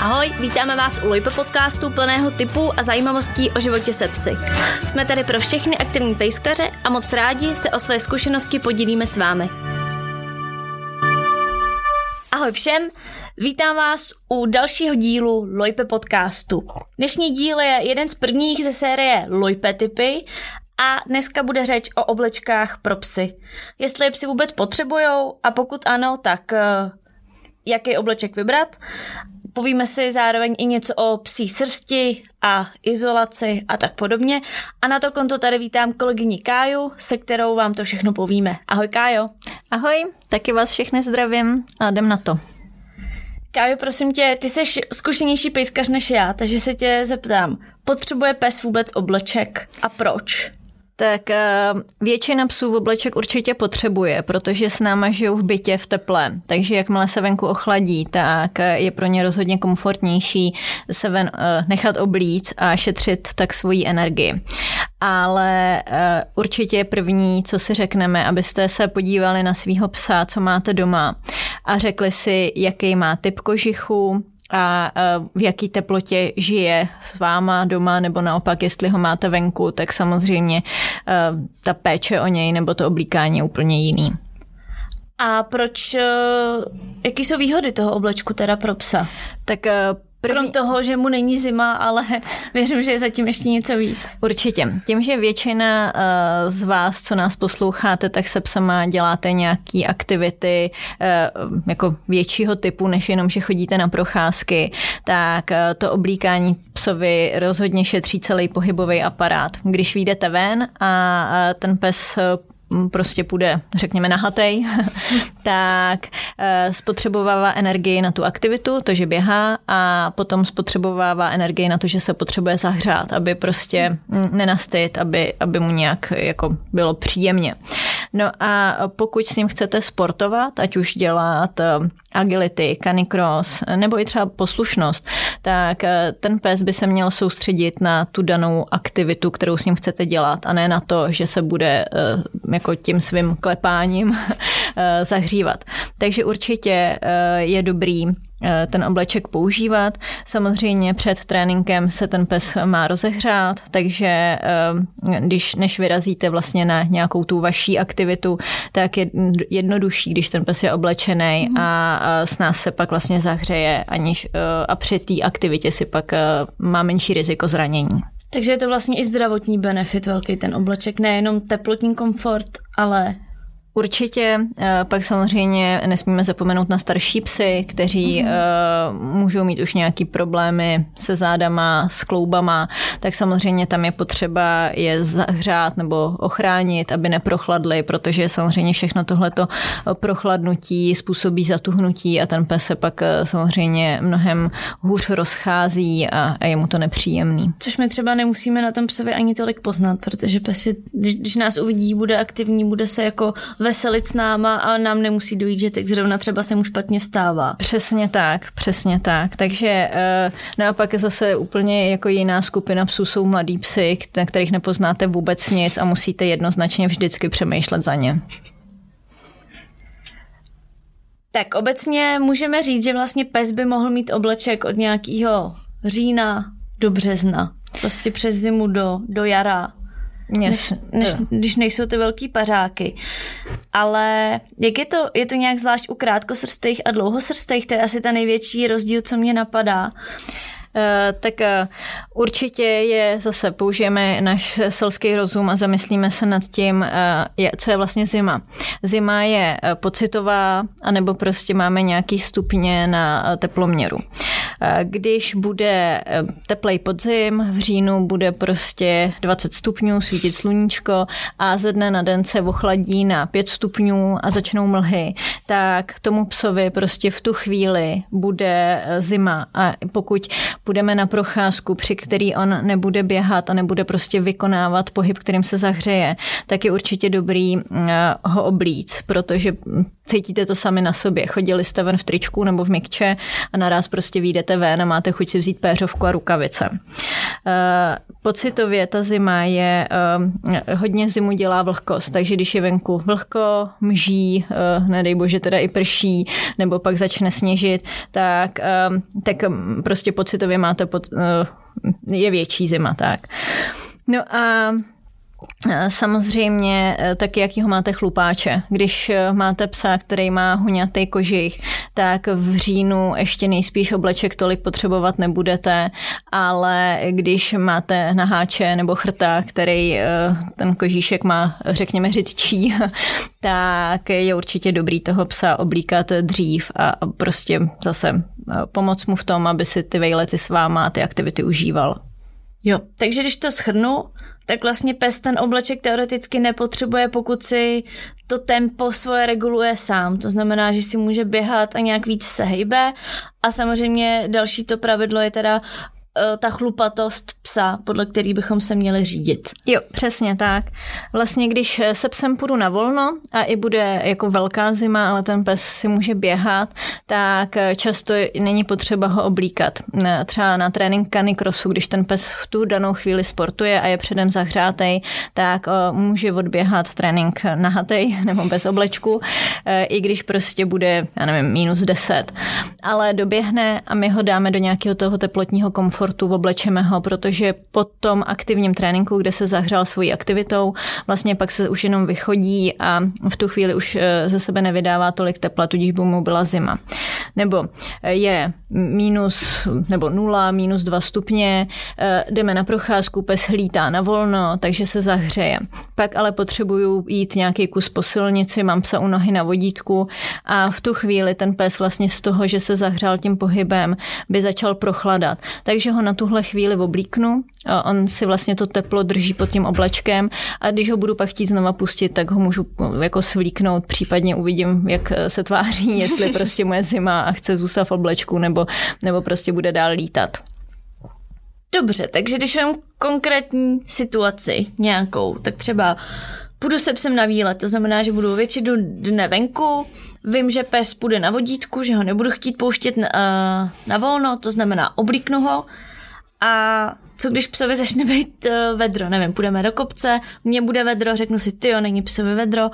Ahoj, vítáme vás u Lojpe podcastu plného typů a zajímavostí o životě se psy. Jsme tady pro všechny aktivní pejskaře a moc rádi se o své zkušenosti podílíme s vámi. Ahoj všem, vítám vás u dalšího dílu Lojpe podcastu. Dnešní díl je jeden z prvních ze série Lojpe typy a dneska bude řeč o oblečkách pro psy. Jestli je psy vůbec potřebujou a pokud ano, tak uh, jaký obleček vybrat. Povíme si zároveň i něco o psí srsti a izolaci a tak podobně. A na to konto tady vítám kolegyni Káju, se kterou vám to všechno povíme. Ahoj Kájo. Ahoj, taky vás všechny zdravím a jdem na to. Kájo, prosím tě, ty jsi zkušenější pejskař než já, takže se tě zeptám, potřebuje pes vůbec obleček a proč? Tak eh, většina psů v obleček určitě potřebuje, protože s náma žijou v bytě v teple, takže jakmile se venku ochladí, tak eh, je pro ně rozhodně komfortnější se ven eh, nechat oblíct a šetřit tak svoji energii. Ale určitě první, co si řekneme, abyste se podívali na svého psa, co máte doma a řekli si, jaký má typ kožichu, a v jaký teplotě žije s váma doma, nebo naopak, jestli ho máte venku, tak samozřejmě ta péče o něj nebo to oblíkání je úplně jiný. A proč, jaký jsou výhody toho oblečku teda pro psa? Tak První... Krom toho, že mu není zima, ale věřím, že je zatím ještě něco víc. Určitě. Tím, že většina uh, z vás, co nás posloucháte, tak se psama děláte nějaké aktivity uh, jako většího typu, než jenom, že chodíte na procházky, tak uh, to oblíkání psovi rozhodně šetří celý pohybový aparát. Když vyjdete ven a ten pes prostě půjde, řekněme, nahatej, tak eh, spotřebovává energii na tu aktivitu, to, že běhá a potom spotřebovává energii na to, že se potřebuje zahřát, aby prostě nenastyt, aby, aby mu nějak jako bylo příjemně. No a pokud s ním chcete sportovat, ať už dělat eh, agility, canicross nebo i třeba poslušnost, tak eh, ten pes by se měl soustředit na tu danou aktivitu, kterou s ním chcete dělat a ne na to, že se bude jako tím svým klepáním eh, zahřívat. Takže určitě eh, je dobrý eh, ten obleček používat. Samozřejmě před tréninkem se ten pes má rozehřát, takže když než vyrazíte vlastně na nějakou tu vaší aktivitu, tak je jednodušší, když ten pes je oblečený mm. a s nás se pak vlastně zahřeje aniž, a při té aktivitě si pak má menší riziko zranění. Takže je to vlastně i zdravotní benefit velký ten obleček, nejenom teplotní komfort, ale Určitě, eh, pak samozřejmě nesmíme zapomenout na starší psy, kteří mm-hmm. můžou mít už nějaký problémy se zádama, s kloubama, tak samozřejmě tam je potřeba je zahřát nebo ochránit, aby neprochladly, protože samozřejmě všechno tohleto prochladnutí způsobí zatuhnutí a ten pes se pak eh, samozřejmě mnohem hůř rozchází a, a je mu to nepříjemný. Což my třeba nemusíme na tom psovi ani tolik poznat, protože pes, je, když, když nás uvidí, bude aktivní, bude se jako veselit s náma a nám nemusí dojít, že teď zrovna třeba se mu špatně stává. Přesně tak, přesně tak. Takže uh, naopak zase úplně jako jiná skupina psů jsou mladí psy, na kterých nepoznáte vůbec nic a musíte jednoznačně vždycky přemýšlet za ně. Tak obecně můžeme říct, že vlastně pes by mohl mít obleček od nějakého října do března. Prostě přes zimu do, do jara než, než, když nejsou ty velký pařáky. Ale jak je to, je to nějak zvlášť u krátkosrstých a dlouhosrstých? To je asi ten největší rozdíl, co mě napadá. Eh, tak eh, určitě je zase použijeme náš selský rozum a zamyslíme se nad tím, eh, co je vlastně zima. Zima je pocitová, anebo prostě máme nějaký stupně na teploměru. Když bude teplej podzim, v říjnu bude prostě 20 stupňů, svítit sluníčko a ze dne na den se ochladí na 5 stupňů a začnou mlhy, tak tomu psovi prostě v tu chvíli bude zima. A pokud půjdeme na procházku, při který on nebude běhat a nebude prostě vykonávat pohyb, kterým se zahřeje, tak je určitě dobrý eh, ho oblíc, protože cítíte to sami na sobě. Chodili jste ven v tričku nebo v mikče a naraz prostě vyjdete ven a máte chuť si vzít péřovku a rukavice. Uh, pocitově ta zima je, uh, hodně zimu dělá vlhkost, takže když je venku vlhko, mží, uh, nedej bože teda i prší, nebo pak začne sněžit, tak, tak prostě pocitově máte, pod, je větší zima, tak. No a Samozřejmě e, taky, jakýho máte chlupáče. Když e, máte psa, který má huňatý kožich, tak v říjnu ještě nejspíš obleček tolik potřebovat nebudete, ale když máte naháče nebo chrta, který ten kožíšek má, řekněme, řidčí, tak je určitě dobrý toho psa oblíkat dřív a prostě zase pomoct mu v tom, aby si ty vejlety s váma ty aktivity užíval. Jo, takže když to schrnu, tak vlastně pes ten obleček teoreticky nepotřebuje, pokud si to tempo svoje reguluje sám. To znamená, že si může běhat a nějak víc se hejbe. A samozřejmě další to pravidlo je teda ta chlupatost psa, podle který bychom se měli řídit. Jo, přesně tak. Vlastně, když eh, se psem půjdu na volno a i bude jako velká zima, ale ten pes si může běhat, tak eh, často není potřeba ho oblíkat. Třeba na trénink canicrossu, když ten pes v tu danou chvíli sportuje a je předem zahřátej, tak může odběhat trénink nahatej nebo bez oblečku, i když prostě bude, já nevím, minus 10. Ale doběhne a my ho dáme do nějakého toho teplotního komfortu komfortu, oblečeme ho, protože po tom aktivním tréninku, kde se zahřál svojí aktivitou, vlastně pak se už jenom vychodí a v tu chvíli už eh, ze sebe nevydává tolik tepla, tudíž by mu byla zima. Nebo eh, je minus nebo nula, minus dva stupně, eh, jdeme na procházku, pes hlítá na volno, takže se zahřeje. Pak ale potřebuju jít nějaký kus po silnici, mám psa u nohy na vodítku a v tu chvíli ten pes vlastně z toho, že se zahřál tím pohybem, by začal prochladat. Takže že ho na tuhle chvíli oblíknu, on si vlastně to teplo drží pod tím oblečkem a když ho budu pak chtít znova pustit, tak ho můžu jako svlíknout, případně uvidím, jak se tváří, jestli prostě moje zima a chce zůstat v oblečku nebo, nebo prostě bude dál lítat. Dobře, takže když mám konkrétní situaci nějakou, tak třeba půjdu se psem na výlet, to znamená, že budu většinu dne venku, vím, že pes půjde na vodítku, že ho nebudu chtít pouštět na, uh, na volno, to znamená oblíknu ho a co když psovi začne být uh, vedro, nevím, půjdeme do kopce, mně bude vedro, řeknu si, ty jo, není psovi vedro,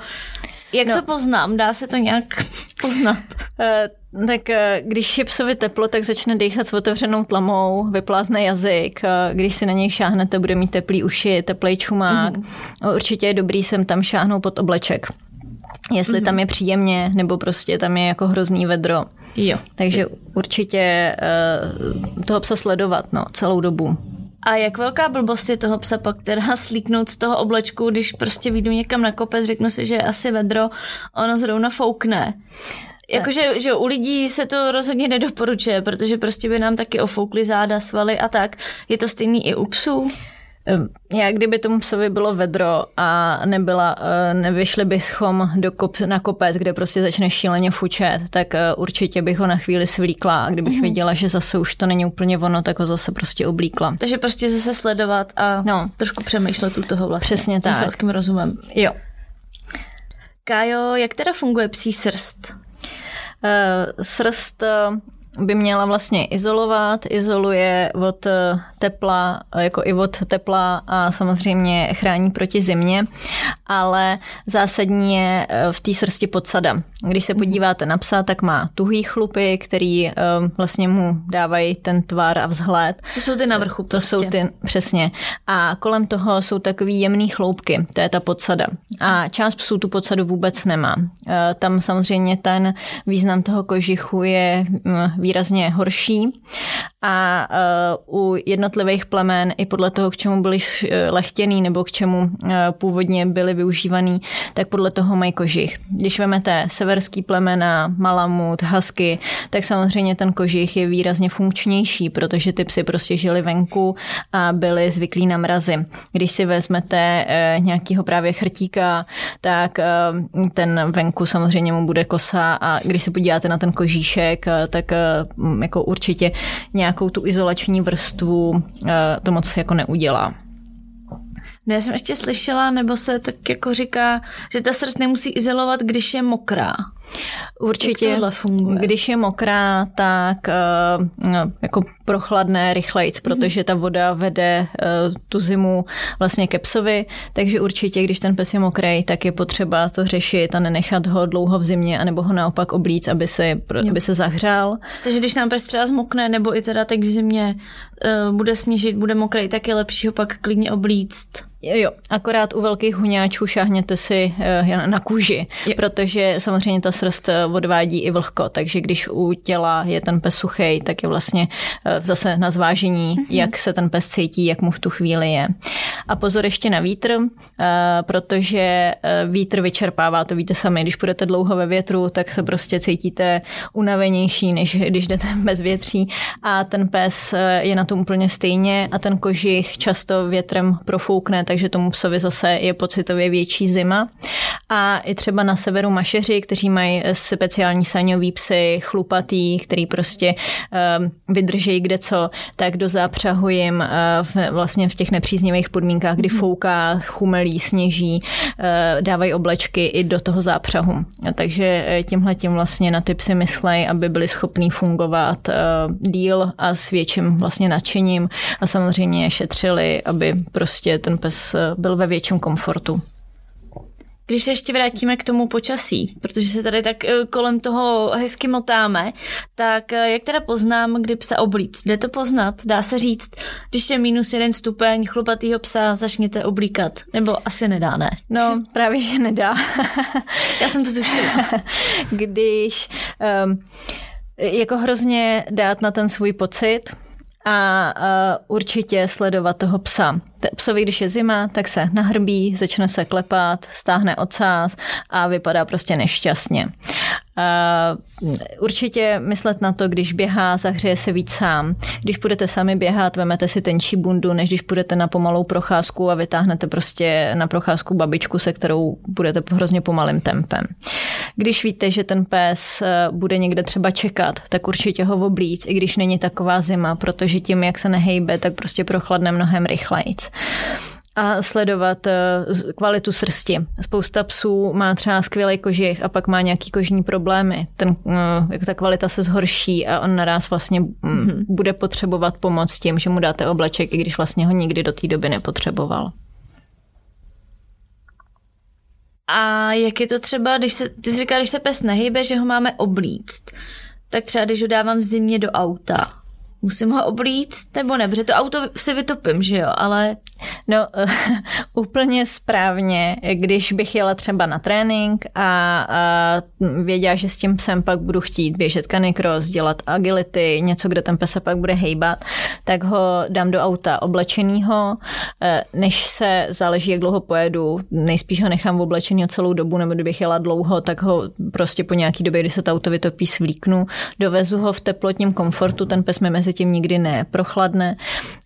jak no. to poznám? Dá se to nějak poznat? Tak uh, když je psovi teplo, tak začne dýchat s otevřenou tlamou, vyplázne jazyk. Uh, když si na něj šáhnete, bude mít teplý uši, teplý čumák. Mm-hmm. Určitě je dobrý sem tam šáhnout pod obleček. Jestli mm-hmm. tam je příjemně, nebo prostě tam je jako hrozný vedro. Jo. Takže určitě uh, toho psa sledovat no, celou dobu. A jak velká blbost je toho psa pak teda slíknout z toho oblečku, když prostě vyjdu někam na kopec, řeknu si, že je asi vedro, ono zrovna foukne. Jakože že u lidí se to rozhodně nedoporučuje, protože prostě by nám taky ofoukly záda, svaly a tak. Je to stejný i u psů? Já kdyby tomu psovi bylo vedro a nebyla, eh, nevyšli bychom do kop, na kopec, kde prostě začne šíleně fučet, tak eh, určitě bych ho na chvíli svlíkla a kdybych mm-hmm. viděla, že zase už to není úplně ono, tak ho zase prostě oblíkla. Takže prostě zase sledovat a no. trošku přemýšlet u toho vlastně. Přesně tak. Selským rozumem. Jo. Kájo, jak teda funguje psí srst? сръста by měla vlastně izolovat, izoluje od eh, tepla, jako i od tepla a samozřejmě chrání proti zimě, ale zásadní je eh, v té srsti podsada. Když se podíváte na psa, tak má tuhý chlupy, který eh, vlastně mu dávají ten tvar a vzhled. To jsou ty na vrchu. To prostě. jsou ty, přesně. A kolem toho jsou takový jemný chloupky, to je ta podsada. A část psů tu podsadu vůbec nemá. Tam samozřejmě ten význam toho kožichu je mm, výrazně horší a uh, u jednotlivých plemen i podle toho, k čemu byly eh, lechtěný nebo k čemu uh, původně byly využívaný, tak podle toho mají kožich. Když vemete severský plemena, malamut, husky, tak samozřejmě ten kožich je výrazně funkčnější, protože ty psy prostě žili venku a byli zvyklí na mrazy. Když si vezmete nějakého právě chrtíka, tak ten venku samozřejmě mu bude kosa a když se podíváte na ten kožíšek, tak jako určitě nějakou tu izolační vrstvu eh, to moc jako neudělá. No já jsem ještě slyšela, nebo se tak jako říká, že ta srst nemusí izolovat, když je mokrá. Určitě, když je mokrá, tak uh, jako prochladné rychleji, mhm. protože ta voda vede uh, tu zimu vlastně ke psovi, takže určitě, když ten pes je mokrý, tak je potřeba to řešit a nenechat ho dlouho v zimě, anebo ho naopak oblíc, aby se, aby se zahřál. Takže když nám pes třeba zmokne, nebo i teda tak v zimě uh, bude sněžit, bude mokrý, tak je lepší ho pak klidně oblíct. Jo, akorát u velkých huňáčů šáhněte si eh, na kůži, jo. protože samozřejmě ta srst eh, odvádí i vlhko, takže když u těla je ten pes suchý, tak je vlastně eh, zase na zvážení, mm-hmm. jak se ten pes cítí, jak mu v tu chvíli je. A pozor ještě na vítr, protože vítr vyčerpává, to víte sami, když budete dlouho ve větru, tak se prostě cítíte unavenější, než když jdete bez větří a ten pes je na tom úplně stejně a ten kožich často větrem profoukne, takže tomu psovi zase je pocitově větší zima. A i třeba na severu mašeři, kteří mají speciální saňový psy, chlupatý, který prostě uh, vydrží kde co, tak do zápřahu jim uh, v, vlastně v těch nepříznivých podmínkách, kdy mhm. fouká, chumelí, sněží, uh, dávají oblečky i do toho zápřahu. Takže eh, tímhle tím vlastně na ty psy myslej, aby byli schopní fungovat díl a s větším vlastně nadšením a samozřejmě šetřili, aby prostě ten pes pes eh, byl ve větším komfortu. Když se ještě vrátíme k tomu počasí, protože se tady tak eh, kolem toho hezky motáme, tak eh, jak teda poznám, kdy psa oblíct? Jde to poznat? Dá se říct, když je minus jeden stupeň chlupatýho psa, začněte oblíkat. Nebo asi nedá, ne? No, právě, že nedá. Já jsem to tušila. když um, jako hrozně dát na ten svůj pocit, a uh, určitě sledovat toho psa. Psovi, když je zima, tak se nahrbí, začne se klepat, stáhne ocás a vypadá prostě nešťastně. Uh, určitě myslet na to, když běhá, zahřeje se víc sám. Když budete sami běhat, vemete si tenčí bundu, než když budete na pomalou procházku a vytáhnete prostě na procházku babičku, se kterou budete hrozně pomalým tempem. Když víte, že ten pes eh, bude někde třeba čekat, tak určitě ho oblíc, i když není taková zima, protože tím, jak se nehejbe, tak prostě prochladne mnohem rychleji a sledovat eh, kvalitu srsti. Spousta psů má třeba skvělý kožich a pak má nějaký kožní problémy. Ten, eh, jak ta kvalita se zhorší a on naraz vlastně mm-hmm. bude potřebovat pomoc tím, že mu dáte obleček, i když vlastně ho nikdy do té doby nepotřeboval. A jak je to třeba, když se, ty jsi říkal, když se pes nehybe, že ho máme oblíct, tak třeba když ho dávám v zimě do auta, musím ho oblít, nebo ne, protože to auto si vytopím, že jo, ale... No, úplně správně, když bych jela třeba na trénink a, a věděla, že s tím psem pak budu chtít běžet canicross, dělat agility, něco, kde ten pes se pak bude hejbat, tak ho dám do auta oblečenýho, e, než se záleží, jak dlouho pojedu, nejspíš ho nechám oblečenýho celou dobu, nebo kdybych jela dlouho, tak ho prostě po nějaký době, kdy se to auto vytopí, svlíknu, dovezu ho v teplotním komfortu, ten pes mi mezi tím nikdy neprochladne.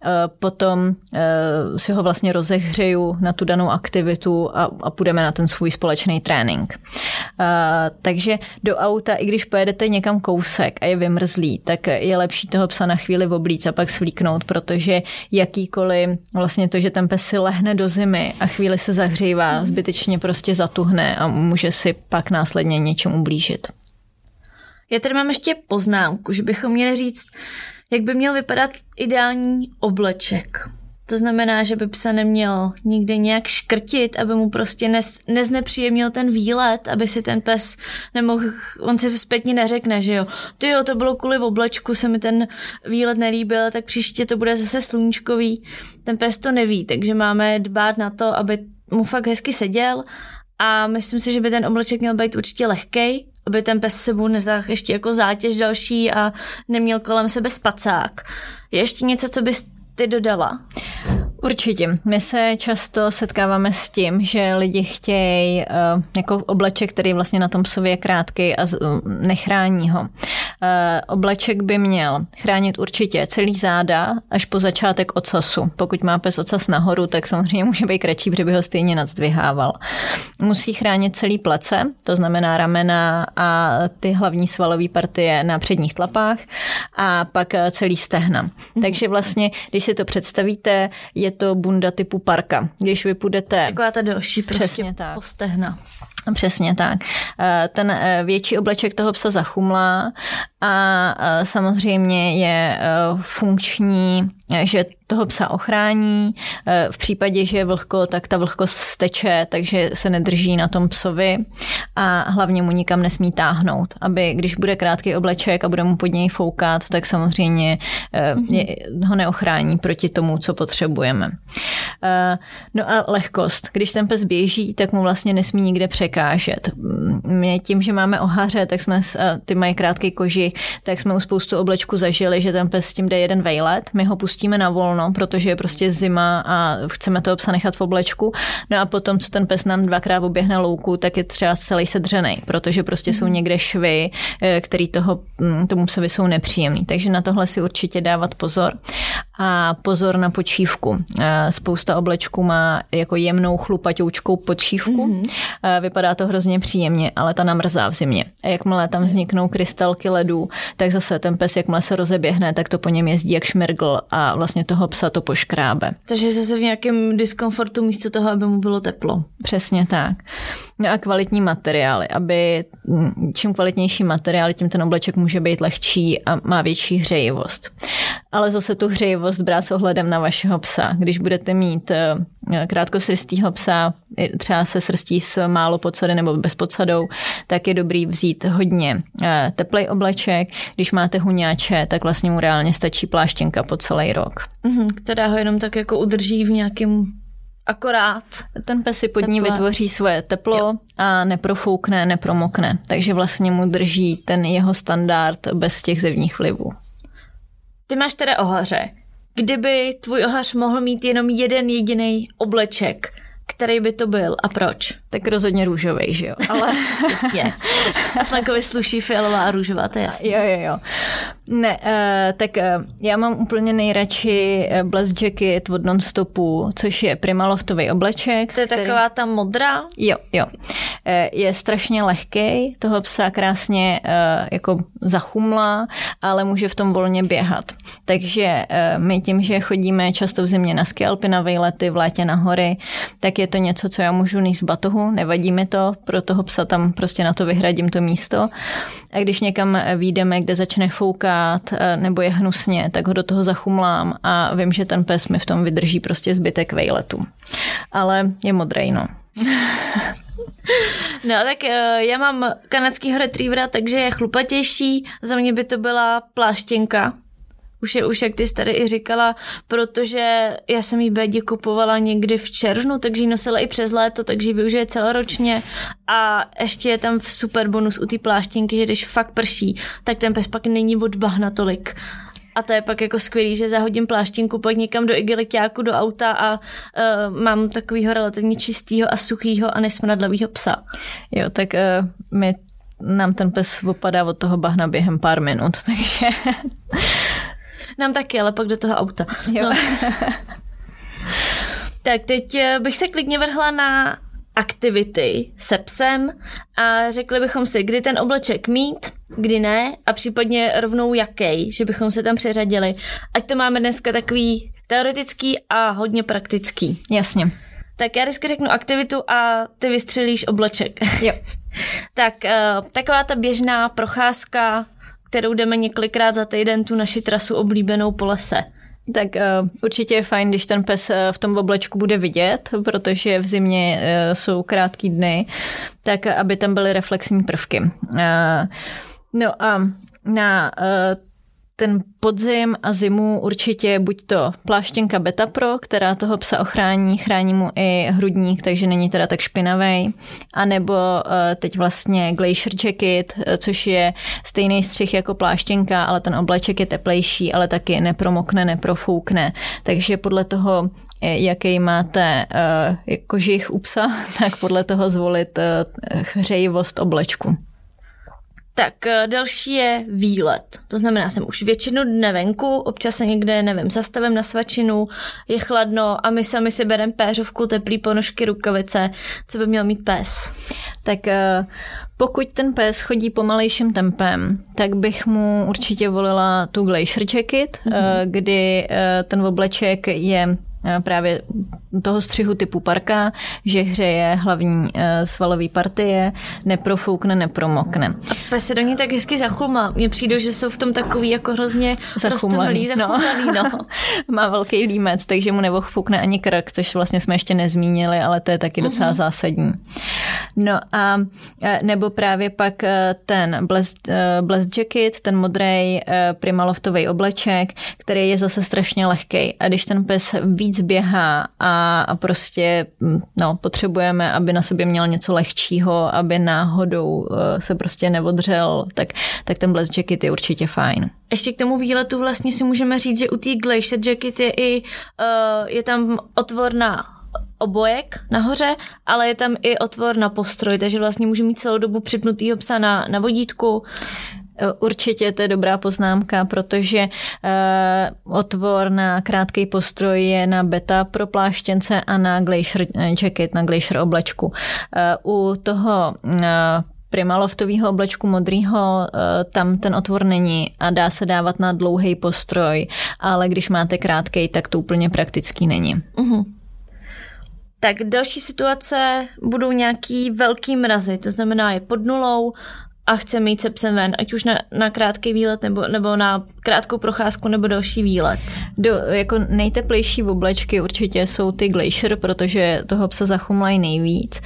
Eh, potom eh, si ho vlastně rozehřeju na tu danou aktivitu a, a půjdeme na ten svůj společný trénink. Eh, takže do auta, i když pojedete někam kousek a je vymrzlý, tak je lepší toho psa na chvíli oblíc a pak svlíknout, protože jakýkoliv vlastně to, že ten pes si lehne do zimy a chvíli se zahřívá, mhm. zbytečně prostě zatuhne a může si pak následně něčemu ublížit. Já tady mám ještě poznámku, že bychom měli říct, jak by měl vypadat ideální obleček. To znamená, že by se neměl nikdy nějak škrtit, aby mu prostě nez, neznepříjemnil ten výlet, aby si ten pes nemohl, on si zpětně neřekne, že jo, ty jo, to bylo kvůli oblečku, se mi ten výlet nelíbil, tak příště to bude zase sluníčkový. Ten pes to neví, takže máme dbát na to, aby mu fakt hezky seděl a myslím si, že by ten obleček měl být určitě lehkej, aby ten pes sebou netáhl ještě jako zátěž další a neměl kolem sebe spacák. Je ještě něco, co bys ty dodala? Určitě. My se často setkáváme s tím, že lidi chtějí uh, jako obleček, který vlastně na tom psovi je krátký a uh, nechrání ho. Uh, obleček by měl chránit určitě celý záda až po začátek ocasu. Pokud má pes ocas nahoru, tak samozřejmě může být kratší, protože by ho stejně nadzdvihával. Musí chránit celý plece, to znamená ramena a ty hlavní svalové partie na předních tlapách a pak celý stehna. Mm-hmm. Takže vlastně, když si to představíte, je to bunda typu parka. Když vy půjdete... Taková ta delší prostě Přesně tak. postehna. Přesně tak. Eh, ten eh, větší obleček toho psa zachumlá a samozřejmě je funkční, že toho psa ochrání. V případě, že je vlhko, tak ta vlhkost steče, takže se nedrží na tom psovi a hlavně mu nikam nesmí táhnout, aby když bude krátký obleček a bude mu pod něj foukat, tak samozřejmě mm-hmm. ho neochrání proti tomu, co potřebujeme. No a lehkost. Když ten pes běží, tak mu vlastně nesmí nikde překážet. My tím, že máme ohaře, tak jsme, ty mají krátké koži, tak jsme u spoustu oblečku zažili, že ten pes s tím jde jeden vejlet, my ho pustíme na volno protože je prostě zima a chceme toho psa nechat v oblečku. No a potom, co ten pes nám dvakrát oběhne louku, tak je třeba celý sedřený, protože prostě jsou mhm. někde švy, eh, který toho, mm, tomu psovi jsou nepříjemný. Takže na tohle si určitě dávat pozor. A pozor na počívku. Spousta oblečků má jako jemnou chlupatoučkou počívku. Mm-hmm. Vypadá to hrozně příjemně, ale ta namrzá v zimě. A jakmile tam vzniknou krystalky ledů, tak zase ten pes, jakmile se rozeběhne, tak to po něm jezdí jak šmirgl a vlastně toho psa to poškrábe. Takže zase v nějakém diskomfortu místo toho, aby mu bylo teplo. Přesně tak. No a kvalitní materiály, aby čím kvalitnější materiál, tím ten obleček může být lehčí a má větší hřejivost. Ale zase tu hřejivost brát s ohledem na vašeho psa. Když budete mít eh, krátkosrstýho psa, třeba se srstí s málo podsady nebo bez podsadou, tak je dobrý vzít hodně eh, teplej obleček. Když máte huňáče, tak vlastně mu reálně stačí pláštěnka po celý rok. Mm-hmm, která ho jenom tak jako udrží v nějakém akorát. Ten pes si pod ní vytvoří svoje teplo jo. a neprofoukne, nepromokne. Takže vlastně mu drží ten jeho standard bez těch zevních vlivů. Ty máš teda ohaře. Kdyby tvůj ohař mohl mít jenom jeden jediný obleček, který by to byl a proč? Tak rozhodně růžový, že jo? Ale jasně. Slankovi sluší fialová a růžová, to je jasně. Jo, jo, jo. Ne, uh, tak uh, já mám úplně nejradši uh, Blast Jacket od Nonstopu, což je Primaloftový obleček. To je který... taková ta modrá? Jo, jo. Uh, je strašně lehký, toho psa krásně uh, jako zachumla, ale může v tom volně běhat. Takže uh, my tím, že chodíme často v zimě na skialpy, na vejlety, v létě na hory, tak je to něco, co já můžu níst v batohu, nevadí mi to, pro toho psa tam prostě na to vyhradím to místo. A když někam výjdeme, kde začne foukat eh, nebo je hnusně, tak ho do toho zachumlám a vím, že ten pes mi v tom vydrží prostě zbytek vejletu. Ale je modrej, no. No, tak eh, já mám kanadskýho retrievera, takže je chlupatější. Za mě by to byla pláštěnka, už je už, jak ty tady i říkala, protože já jsem jí Bédě kupovala někdy v červnu, takže ji nosila i přes léto, takže ji využije celoročně a ještě je tam super bonus u té pláštěnky, že když fakt prší, tak ten pes pak není od bahna tolik. A to je pak jako skvělý, že zahodím pláštěnku pak někam do igeliťáku, do auta a uh, mám takového relativně čistého a suchého a nesmradlavého psa. Jo, tak uh, my nám ten pes opadá od toho bahna během pár minut, takže nám taky, ale pak do toho auta. Jo. No. tak teď eh, bych se klidně vrhla na aktivity se psem a řekli bychom si, kdy ten obleček mít, kdy ne a případně rovnou jaký, že bychom se tam přeřadili. Ať to máme dneska takový teoretický a hodně praktický. Jasně. Tak já vždycky řeknu aktivitu a ty vystřelíš obleček. Jo. tak uh, taková ta běžná procházka kterou jdeme několikrát za týden tu naši trasu oblíbenou po lese. Tak uh, určitě je fajn, když ten pes uh, v tom oblečku bude vidět, protože v zimě uh, jsou krátký dny, tak aby tam byly reflexní prvky. Uh, no a na uh, ten podzim a zimu určitě buď to pláštěnka Beta Pro, která toho psa ochrání, chrání mu i hrudník, takže není teda tak špinavý, anebo eh, teď vlastně Glacier Jacket, eh, což je stejný střih jako pláštěnka, ale ten obleček je teplejší, ale taky nepromokne, neprofoukne, takže podle toho eh, jaký máte kožich u psa, tak podle toho zvolit hřejivost oblečku. Tak eh, další je výlet. To znamená, jsem už většinu dne venku, občas se někde, nevím, zastavím na svačinu, je chladno a my sami si bereme péřovku, teplý ponožky, rukavice. Co by měl mít pes? Tak eh, pokud ten pes chodí pomalejším tempem, tak bych mu určitě volila tu Glacier Jacket, mm-hmm. kdy ten obleček je právě toho střihu typu parka, že hřeje hlavní e, svalový partie, neprofoukne, nepromokne. A pes se do ní tak hezky zachulma. Mně přijde, že jsou v tom takový jako hrozně zachumlaný, zachumlaný no. no. Má velký límec, takže mu nevofoukne ani krk, což vlastně jsme ještě nezmínili, ale to je taky docela uh-huh. zásadní. No a e, nebo právě pak e, ten blessed jacket, ten modrý primaloftový obleček, který je zase strašně lehký. A když ten pes víc běhá a, a prostě no, potřebujeme, aby na sobě měl něco lehčího, aby náhodou se prostě neodřel, tak, tak ten blessed jacket je určitě fajn. Ještě k tomu výletu vlastně si můžeme říct, že u té glacier jacket je i, uh, je tam otvor na obojek nahoře, ale je tam i otvor na postroj, takže vlastně může mít celou dobu připnutýho psa na, na vodítku. Určitě to je dobrá poznámka, protože uh, otvor na krátký postroj je na beta pro pláštěnce a na glacier jacket, na glacier oblečku. U toho primaloftového oblečku modrýho, tam ten otvor není a dá se dávat na dlouhý postroj, ale když máte krátký, tak to úplně praktický není. Uh-huh. Tak další situace budou nějaký velký mrazy, to znamená je pod nulou a chce mít se psem ven, ať už na, na krátký výlet nebo, nebo na krátkou procházku nebo další výlet. Do, jako nejteplejší oblečky určitě jsou ty Glacier, protože toho psa zachumlají nejvíc.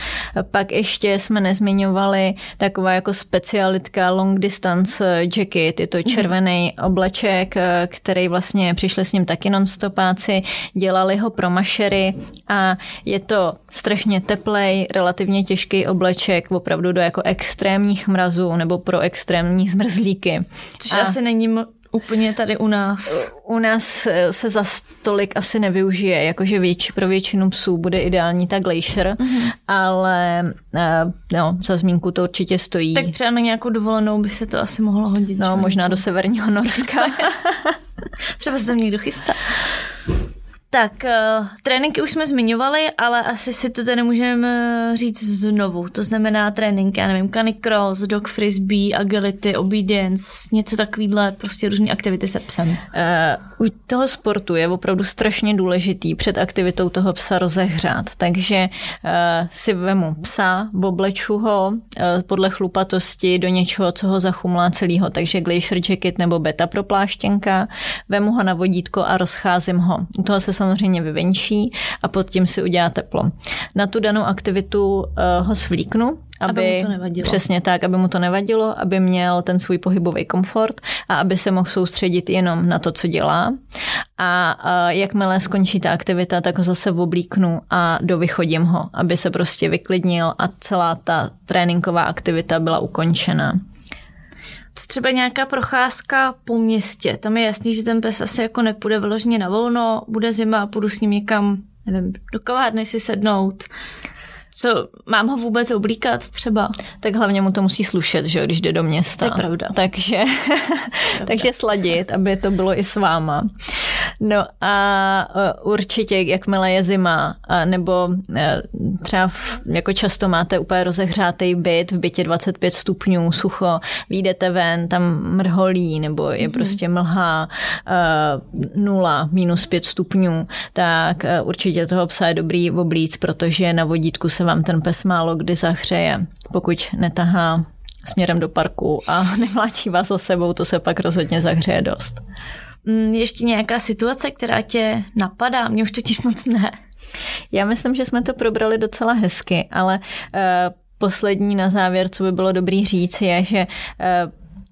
Pak ještě jsme nezmiňovali taková jako specialitka long distance jacket, je to mhm. červený mm. obleček, který vlastně přišli s ním taky nonstopáci, dělali ho pro mašery a je to strašně teplej, relativně těžký obleček, opravdu do jako extrémních mrazů nebo pro extrémní zmrzlíky. Což a... asi není úplně tady u nás. U nás eh, se za stolik asi nevyužije, jakože větši, pro většinu psů bude ideální ta glacier, mm-hmm. ale uh, no, za zmínku to určitě stojí. Tak třeba na nějakou dovolenou by se to asi mohlo hodit. No, možná do severního Norska. třeba se tam někdo chystá. Tak, uh, tréninky už jsme zmiňovali, ale asi si to tady můžeme říct znovu. To znamená tréninky, já nevím, canicross, dog frisbee, agility, obedience, něco takovýhle, prostě různé aktivity se psem. Uh, u toho sportu je opravdu strašně důležitý před aktivitou toho psa rozehřát, takže uh, si vemu psa, obleču ho uh, podle chlupatosti do něčeho, co ho zachumlá celýho, takže glacier jacket nebo beta propláštěnka, vemu ho na vodítko a rozcházím ho. U toho se samozřejmě vyvenčí a pod tím si udělá teplo. Na tu danou aktivitu uh, ho svlíknu, aby, aby mu to nevadilo. Přesně tak, aby mu to nevadilo, aby měl ten svůj pohybový komfort a aby se mohl soustředit jenom na to, co dělá. A, a jakmile skončí ta aktivita, tak ho zase oblíknu a dovychodím ho, aby se prostě vyklidnil a celá ta tréninková aktivita byla ukončena. Třeba nějaká procházka po městě? Tam je jasný, že ten pes asi jako nepůjde vyloženě na volno, bude zima a půjdu s ním někam, nevím, do kavárny si sednout co mám ho vůbec oblíkat třeba? Tak hlavně mu to musí slušet, že když jde do města. To je pravda. Takže, takže sladit, aby to bylo i s váma. No a e, určitě, jakmile je zima, nebo e, třeba jako často máte úplně rozehřátý byt, v bytě 25 stupňů, sucho, výjdete ven, tam mrholí, nebo je mm-hmm. prostě mlha, e, nula, minus 5 stupňů, tak určitě toho psa je dobrý oblíc, protože na vodítku se vám ten pes málo kdy zahřeje, pokud netahá směrem do parku a nevláčí vás za sebou, to se pak rozhodně zahřeje dost. Mm, ještě nějaká situace, která tě napadá? Mě už totiž moc ne. Já myslím, že jsme to probrali docela hezky, ale uh, poslední na závěr, co by bylo dobrý říct, je, že uh,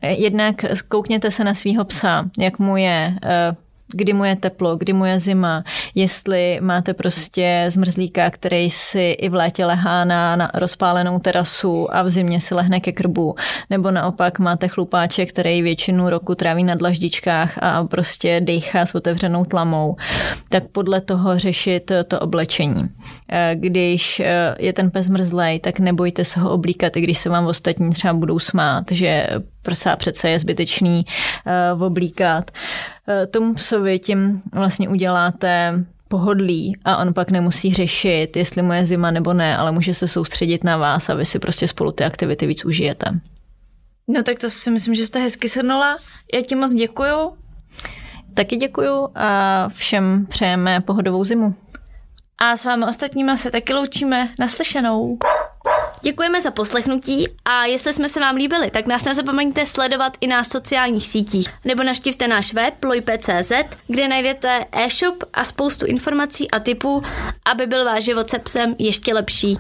jednak koukněte se na svého psa, jak mu je, uh, kdy mu je teplo, kdy mu je zima, jestli máte prostě zmrzlíka, který si i v létě lehá na, na rozpálenou terasu a v zimě si lehne ke krbu, nebo naopak máte chlupáče, který většinu roku tráví na dlaždičkách a prostě dejchá s otevřenou tlamou, tak podle toho řešit to oblečení. Eh, když eh, je ten pes mrzlej, tak nebojte se ho oblíkat, i když se vám ostatní třeba budou smát, že prsa přece je zbytečný uh, oblíkat. Uh, tomu psovi tím vlastně uděláte pohodlí a on pak nemusí řešit, jestli mu je zima nebo ne, ale může se soustředit na vás a vy si prostě spolu ty aktivity víc užijete. No tak to si myslím, že jste hezky shrnula. Já ti moc děkuju. Taky děkuju a všem přejeme pohodovou zimu. A s vámi ostatníma se taky loučíme. Naslyšenou. Děkujeme za poslechnutí a jestli jsme se vám líbili, tak nás nezapomeňte sledovat i na sociálních sítích nebo navštivte náš web lojpe.cz, kde najdete e-shop a spoustu informací a tipů, aby byl váš život se psem ještě lepší.